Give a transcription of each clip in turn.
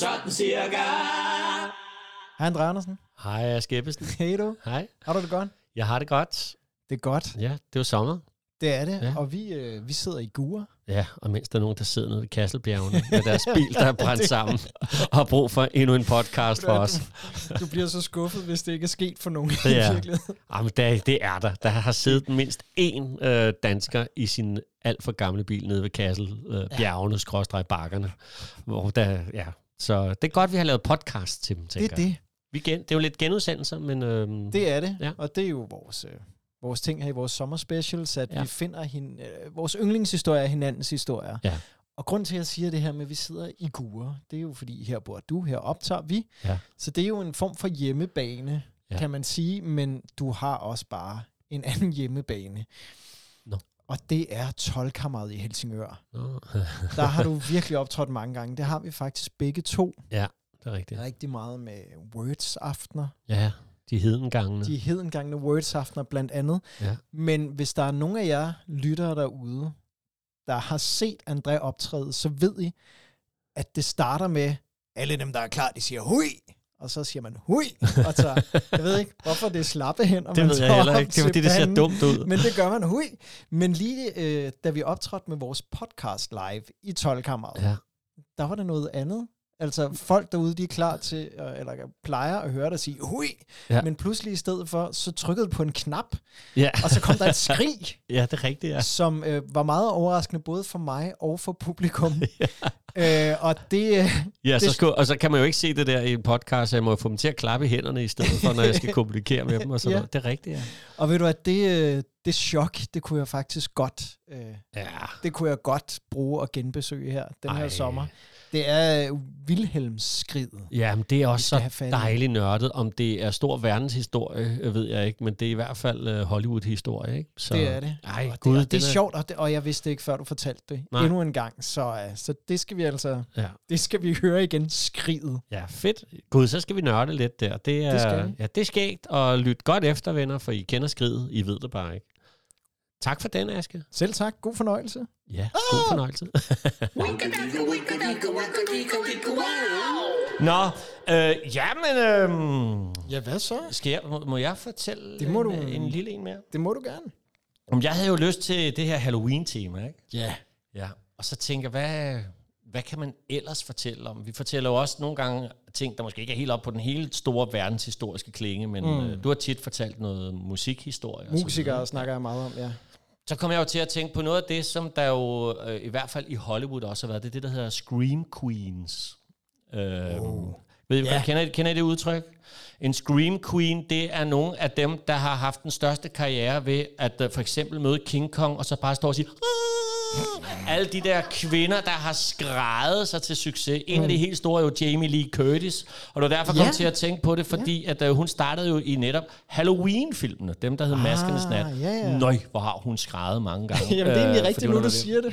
sådan cirka. Hej Andre Andersen. Hej, er Skæbbesen. Hej du. Hej. Har du det godt? Jeg har det godt. Det er godt. Ja, det er jo sommer. Det er det. Ja. Og vi, øh, vi sidder i Gure. Ja, og mens der er nogen, der sidder nede ved Kasselbjergene med deres bil, der er brændt sammen, og har brug for endnu en podcast for os. Du bliver så skuffet, hvis det ikke er sket for nogen Det i virkeligheden. Jamen, det, det er der. Der har siddet mindst én øh, dansker i sin alt for gamle bil nede ved Kasselbjergene, øh, bjergene, skråstreg bakkerne. Hvor der, ja. Så det er godt, vi har lavet podcast til dem, Det tænker er jeg. det. Vi gen, det er jo lidt genudsendelser, men... Øh, Det er det. Ja. Og det er jo vores, øh, vores ting her i vores sommerspecials, at Ja. vi finder hin, øh, vores yndlingshistorier, hinandens historier. Ja. Og grund til, at jeg siger det her med, at vi sidder i Gure, det er jo fordi, her bor du, her optager vi. Ja. Så det er jo en form for hjemmebane, Ja. kan man sige, men du har også bare en anden hjemmebane. Og det er 12 i Helsingør. Nå, Der har du virkelig optrådt mange gange. Det har vi faktisk begge to. ja, det er rigtigt. Rigtig meget med Words-aftener. Ja, de hedengangene. De hedengangende Words-aftener blandt andet. Ja. Men hvis der er nogen af jer lyttere derude, der har set André optræde, så ved I, at det starter med, alle dem, der er klar, de siger hui, og så siger man hui, og så, jeg ved ikke, hvorfor det er slappe hænder, Det man ved jeg tager heller ikke. Det er fordi, det ser dumt ud. Men det gør man hui. Men lige øh, da vi optrådte med vores podcast live i 12 Ja. der var der noget andet. Altså folk derude, de er klar til, øh, eller plejer at høre dig sige, hui, Ja. ja. men pludselig i stedet for, så trykkede på en knap, Ja. og så kom der et skrig, ja, det er rigtigt, ja. som øh, var meget overraskende, både for mig og for publikum. øh, og det, øh, Ja, så Det- skulle, og så kan man jo ikke se det der i en podcast, så jeg må få dem til at klappe i hænderne i stedet for, når jeg skal kommunikere med dem og sådan Ja. noget. Det er rigtigt, ja. og ved du at det, øh, det chok, det kunne jeg faktisk godt, øh, Ja. det kunne jeg godt bruge og genbesøge her den her Ej. sommer. Det er øh, Wilhelmsskridet. Ja, men det er også så dejligt nørdet. Om det er stor verdenshistorie, øh, ved jeg ikke, men det er i hvert fald uh, Hollywood-historie, ikke? Så, Det er det. Ej, og gud, det, og det den er sjovt, og, det, og jeg vidste ikke, før du fortalte det Nej. endnu en gang. Så, så det skal vi altså, Ja. det skal vi høre igen, skridet. ja, fedt. Gud, så skal vi nørde lidt der. Det er, Det skal. Ja, det er skægt, og lyt godt efter, venner, for I kender skridet. I ved det bare ikke. Tak for den, Aske. Selv tak. God fornøjelse. Ja, god fornøjelse. Nå, øh, jamen, øh, Ja, hvad så? skal jeg, må, må jeg fortælle Det må en, du. en lille en mere? Det må du gerne. Jamen, Jeg havde jo lyst til det her Halloween-tema, ikke? Ja. Ja. Og så tænker jeg, hvad, hvad kan man ellers fortælle om? Vi fortæller jo også nogle gange ting, der måske ikke er helt op på den hele store verdenshistoriske klinge, men mm. øh, du har tit fortalt noget musikhistorie. og så Musikere videre. snakker jeg meget om, ja. Så kommer jeg jo til at tænke på noget af det, som der jo øh, i hvert fald i Hollywood også har været. Det er det, der hedder Scream Queens. Øh, oh. ved I, Ja. kender, I, kender I det udtryk? En Scream Queen, det er nogle af dem, der har haft den største karriere ved at uh, for eksempel møde King Kong, og så bare stå og sige... "Ah!" Alle de der kvinder, der har skrejet sig til succes. En af de helt store er jo Jamie Lee Curtis. Og det var derfor, jeg Ja. kom til at tænke på det, fordi at, uh, hun startede jo i netop Halloween-filmene. Dem, der hed Maskernes Nat. Ah, ja, ja. Nøj, hvor har hun skrejet mange gange. Jamen, det er egentlig Øh, rigtigt, nu du er- siger det.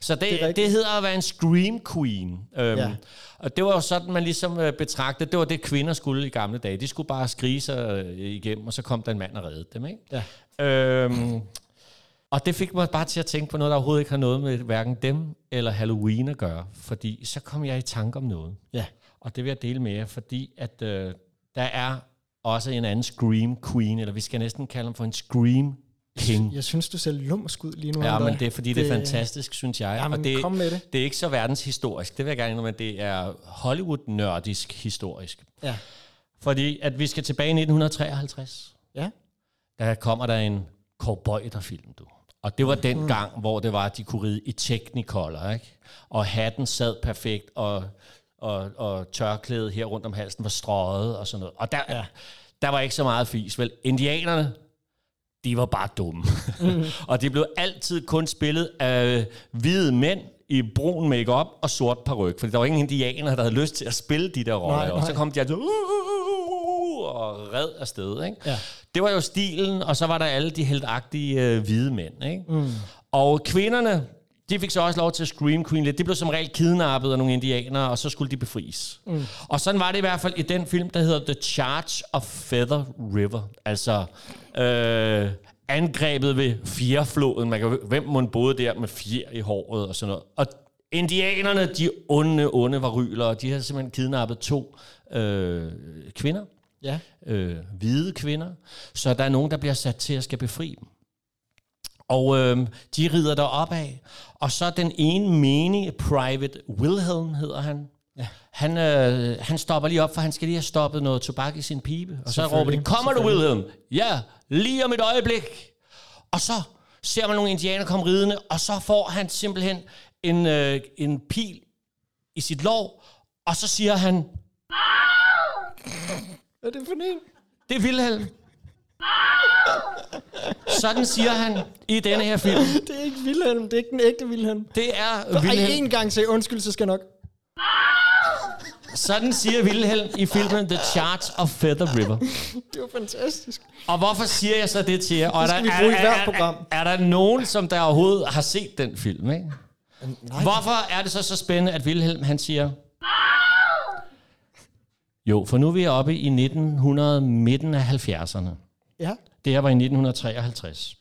Så det, Det er det, hedder at være en scream queen. Øhm, Ja. Og det var jo sådan, man ligesom øh, betragtede, det var det, kvinder skulle i gamle dage. De skulle bare skrige sig igennem, og så kom der en mand og reddede dem. Ikke? Ja. Øhm, og det fik mig bare til at tænke på noget, der overhovedet ikke har noget med hverken dem eller Halloween at gøre. Fordi så kom jeg i tanke om noget. Ja. Og det vil jeg dele med jer, fordi at øh, der er også en anden scream queen, eller vi skal næsten kalde ham for en scream king. Jeg synes, du ser lumsk ud lige nu. Ja, men det er fordi, det, det er fantastisk, synes jeg. Jamen, og det, kom med det. det er ikke så verdenshistorisk, det vil jeg gerne indrømme, men det er Hollywood-nørdisk historisk. Ja. Fordi at vi skal tilbage i 1953. Ja. Der kommer der en cowboy-film, du. Og det var den Mm. gang, hvor det var, at de kunne ride i Technicolor, ikke? Og hatten sad perfekt, og, og, og tørklædet her rundt om halsen var strøget og sådan noget. Og der, ja. der var ikke så meget fis, vel? Indianerne, de var bare dumme. Mm. og det blev altid kun spillet af hvide mænd i brun makeup og sort peruk, fordi der var ingen indianer, der havde lyst til at spille de der roller. Og så kom de altså og red afsted. Ikke? Ja. Det var jo stilen, og så var der alle de heldagtige øh, hvide mænd. Ikke? Mm. Og kvinderne, de fik så også lov til at scream queen lidt. De blev som regel kidnappet af nogle indianere, og så skulle de befries. Mm. Og sådan var det i hvert fald i den film, der hedder The Charge of Feather River. Altså øh, angrebet ved fjerfloden. Man kan, hvem må boede der med fjer i håret og sådan noget. Og Indianerne, de onde, onde varyler, de har simpelthen kidnappet to øh, kvinder, Ja. øh, hvide kvinder, så der er nogen, der bliver sat til at skal befri dem. Og øh, de rider der opad, og så den ene menige, Private Wilhelm hedder han, Ja. han, øh, han stopper lige op, for han skal lige have stoppet noget tobak i sin pibe. Og så råber de, kommer du Wilhelm? Ja, lige om et øjeblik. Og så ser man nogle indianer komme ridende, og så får han simpelthen en, øh, en pil i sit lov, og så siger han, Hvad er det for en? det er Wilhelm. Sådan siger han i denne her film. Det er ikke Wilhelm, det er ikke den ægte Wilhelm. Det er Ej, Wilhelm. en gang sagde undskyld, så skal jeg nok. Sådan siger Wilhelm i filmen The Charge of Feather River. Det var fantastisk. Og hvorfor siger jeg så det til jer? Og Det skal er vi bruge i er- hvert er- program. Er, er der nogen, som der overhovedet har set den film? Ikke? Nej. Hvorfor er det så så spændende, at Wilhelm han siger... Jo, for nu er vi oppe i 1900, midten af 70'erne. Ja. Det her var i 1953.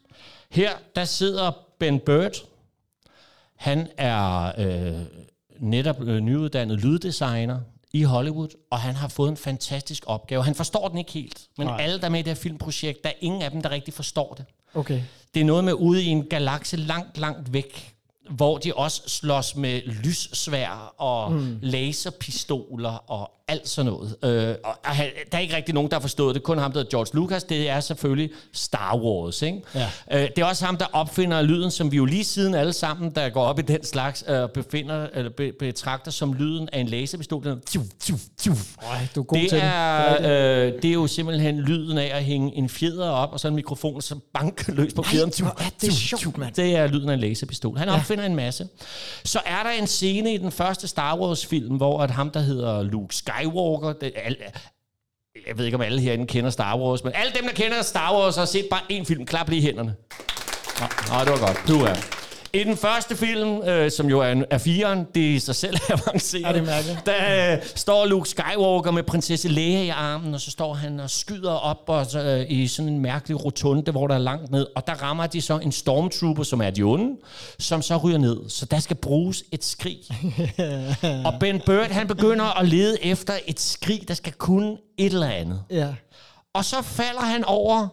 Her, der sidder Ben Burt. Han er øh, netop øh, nyuddannet lyddesigner i Hollywood, og han har fået en fantastisk opgave. Han forstår den ikke helt, men Nej. alle, der er med i det her filmprojekt, der er ingen af dem, der rigtig forstår det. Okay. Det er noget med ude i en galakse langt, langt væk, hvor de også slås med lyssvær og mm. laserpistoler og alt sådan noget. Øh, og og der er ikke rigtig nogen, der har forstået det. Kun ham, der hedder George Lucas. Det er selvfølgelig Star Wars. Ikke? Ja. Øh, det er også ham, der opfinder lyden, som vi jo lige siden alle sammen, der går op i den slags, øh, befinder, eller be, betragter som lyden af en laserpistol. Den tju, tju, tju. Øj, du er god Det til er, det. øh, det er jo simpelthen lyden af at hænge en fjeder op, og så en mikrofon, som banker løs på fjederen. hvor er det sjovt, mand. Det er lyden af en laserpistol. Han opfinder en masse. Så er der en scene i den første Star Wars-film, hvor at ham, der hedder Luke Skywalker, det, al, jeg ved ikke, om alle herinde kender Star Wars, men alle dem, der kender Star Wars, har set bare én film. Klap lige hænderne. Nå, nå, det var godt. Du er. I den første film, øh, som jo er, en, er firen, det er i sig selv avanceret. Ja, det mærkeligt. Der øh, står Luke Skywalker med prinsesse Leia i armen, og så står han og skyder op og så, øh, i sådan en mærkelig rotunde, hvor der er langt ned. Og der rammer de så en stormtrooper, som er de onde, som så ryger ned. Så der skal bruges et skrig. og Ben Burt, han begynder at lede efter et skrig, der skal kunne et eller andet. Ja. Og så falder han over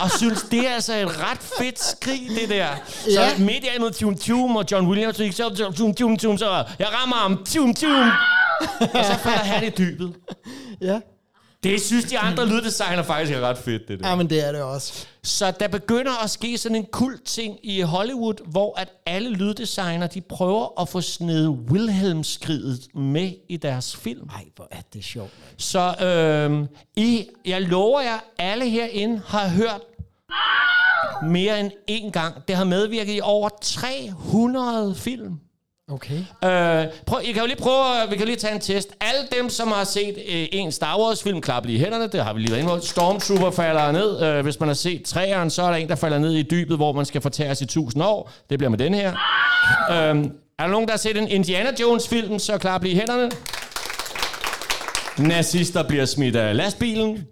og synes, det er altså et ret fedt skrig, det der. Så Ja. midt i med Tum Tum og John Williams, så, så Tum Tum Tum, så jeg rammer ham, Tum Tum. og så falder han i dybet. Ja. Det synes de andre lyddesigner faktisk er ret fedt, det der. ja, men det er det også. Så der begynder at ske sådan en kult ting i Hollywood, hvor at alle lyddesigner, de prøver at få snedet Wilhelm-skridet med i deres film. Ej, hvor er det sjovt. Så øh, I, jeg lover jer, alle herinde har hørt mere end én gang. Det har medvirket i over 300 film. Okay. Øh, prøv, I kan jo lige prøve, vi kan lige tage en test. Alle dem, som har set øh, en Star Wars-film, klap lige i hænderne, det har vi lige været inde på. Stormtrooper falder ned. Øh, hvis man har set træeren, så er der en, der falder ned i dybet, hvor man skal fortæres i tusind år. Det bliver med den her. øh, er der nogen, der har set en Indiana Jones-film, så klap lige i hænderne. Nazister bliver smidt af lastbilen.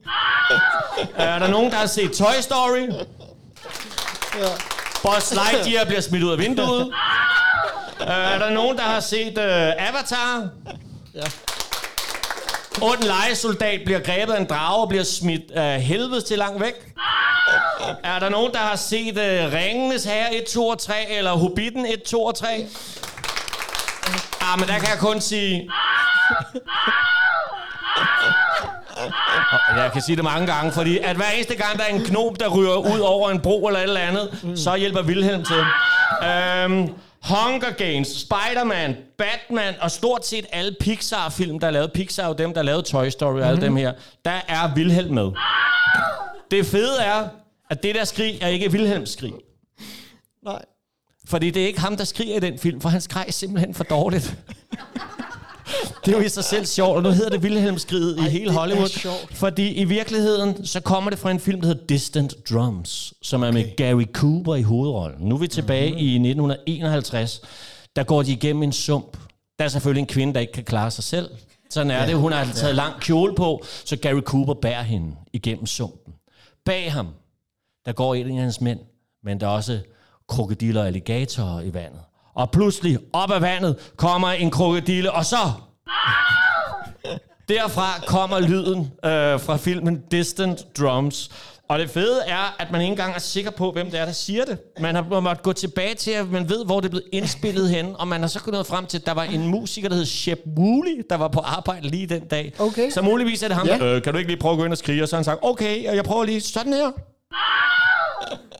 er der nogen, der har set Toy Story? Ja. Buzz Lightyear bliver smidt ud af vinduet. Uh, er der nogen, der har set uh, Avatar? Ja. Und legesoldat bliver grebet af en drage og bliver smidt af helvede til langt væk. Er der nogen, der har set uh, Ringenes Herre 1, 2 og 3, eller Hobbiten 1, 2 og 3? Ah, men der kan jeg kun sige... Jeg kan sige det mange gange, fordi at hver eneste gang, der er en knop, der ryger ud over en bro eller et eller andet, mm. så hjælper Wilhelm til. Øhm, Hunger Games, Spider-Man, Batman og stort set alle Pixar-film, der er lavet. Pixar jo dem, der lavede Toy Story og alle dem her. Der er Wilhelm med. Det fede er, at det der skrig er ikke Wilhelms skrig. Nej. Fordi det er ikke ham, der skriger i den film, for han skreg simpelthen for dårligt. Det er jo i sig selv sjovt, og nu hedder det Wilhelm-skriget i hele Hollywood. Fordi i virkeligheden, så kommer det fra en film, der hedder Distant Drums, som er med Gary Cooper i hovedrollen. Nu er vi tilbage Mhm. i 1951. Der går de igennem en sump. Der er selvfølgelig en kvinde, der ikke kan klare sig selv. Sådan er ja, det. Hun har taget lang kjole på, så Gary Cooper bærer hende igennem sumpen. Bag ham, der går en af hans mænd, men der er også krokodiller og alligatorer i vandet. Og pludselig, op af vandet, kommer en krokodille, og så... Derfra kommer lyden øh, fra filmen Distant Drums. Og det fede er, at man ikke engang er sikker på, hvem det er, der siger det. Man har måttet gå tilbage til, at man ved, hvor det er blevet indspillet hen, og man har så kunnet frem til, at der var en musiker, der hed Shep Woolley, der var på arbejde lige den dag. Okay. Så muligvis er det ham, Ja. der, øh, kan du ikke lige prøve at gå ind og skrige? Og så har han sagt, okay, og jeg prøver lige sådan her.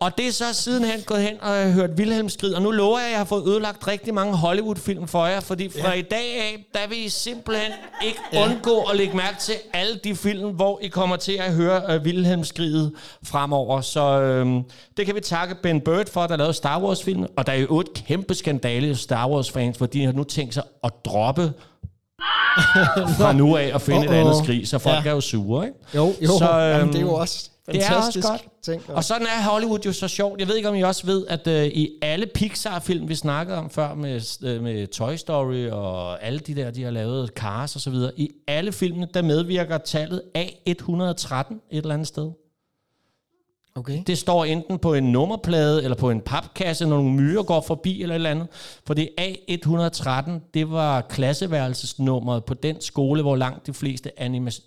Og det er så sidenhen gået hen og jeg har hørt Wilhelm skrid, og nu lover jeg, at jeg har fået ødelagt rigtig mange Hollywood-film for jer, fordi fra i dag af, der vil I simpelthen ikke undgå at lægge mærke til alle de film, hvor I kommer til at høre uh, Wilhelm skridet fremover. Så øhm, det kan vi takke Ben Bird for, der lavede Star Wars-film, og der er jo et kæmpe skandale i Star Wars-fans, for de har nu tænkt sig at droppe fra nu af og finde uh-oh. et andet skrig, så folk Ja. er jo sure, ikke? Jo, jo. Så, Så, Jamen, øhm, det er jo også det er også fantastisk godt. ting. Og sådan er Hollywood jo så sjovt. Jeg ved ikke, om I også ved, at øh, i alle Pixar-film, vi snakkede om før med, øh, med Toy Story og alle de der, de har lavet Cars og så videre, i alle filmene, der medvirker tallet A113 et eller andet sted. Okay. Det står enten på en nummerplade eller på en papkasse, når nogle myrer går forbi eller et eller andet. For det A113, det var klasseværelsesnummeret på den skole, hvor langt de fleste anima-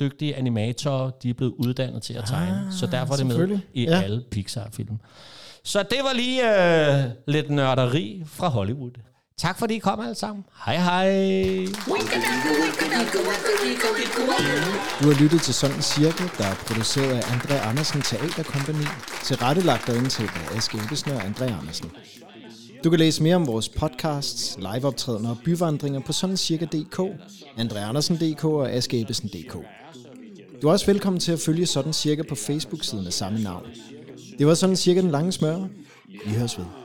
dygtige animatorer, de er blevet uddannet til at tegne. Ah, så derfor er det med i ja. alle Pixar-film. Så det var lige øh, lidt nørderi fra Hollywood. Tak fordi I kom alle sammen. Hej hej. Du har lyttet til Sådan Cirkel, der er produceret af André Andersen Teaterkompagni, tilrettelagt og indtalt af Aske Ebbesen og André Andersen. Du kan læse mere om vores podcasts, liveoptrædener og byvandringer på sådancirka.dk, andreandersen.dk og askeebesen.dk. Du er også velkommen til at følge Sådan Cirka på Facebook-siden af samme navn. Det var Sådan Cirka den lange smør. Vi høres ved.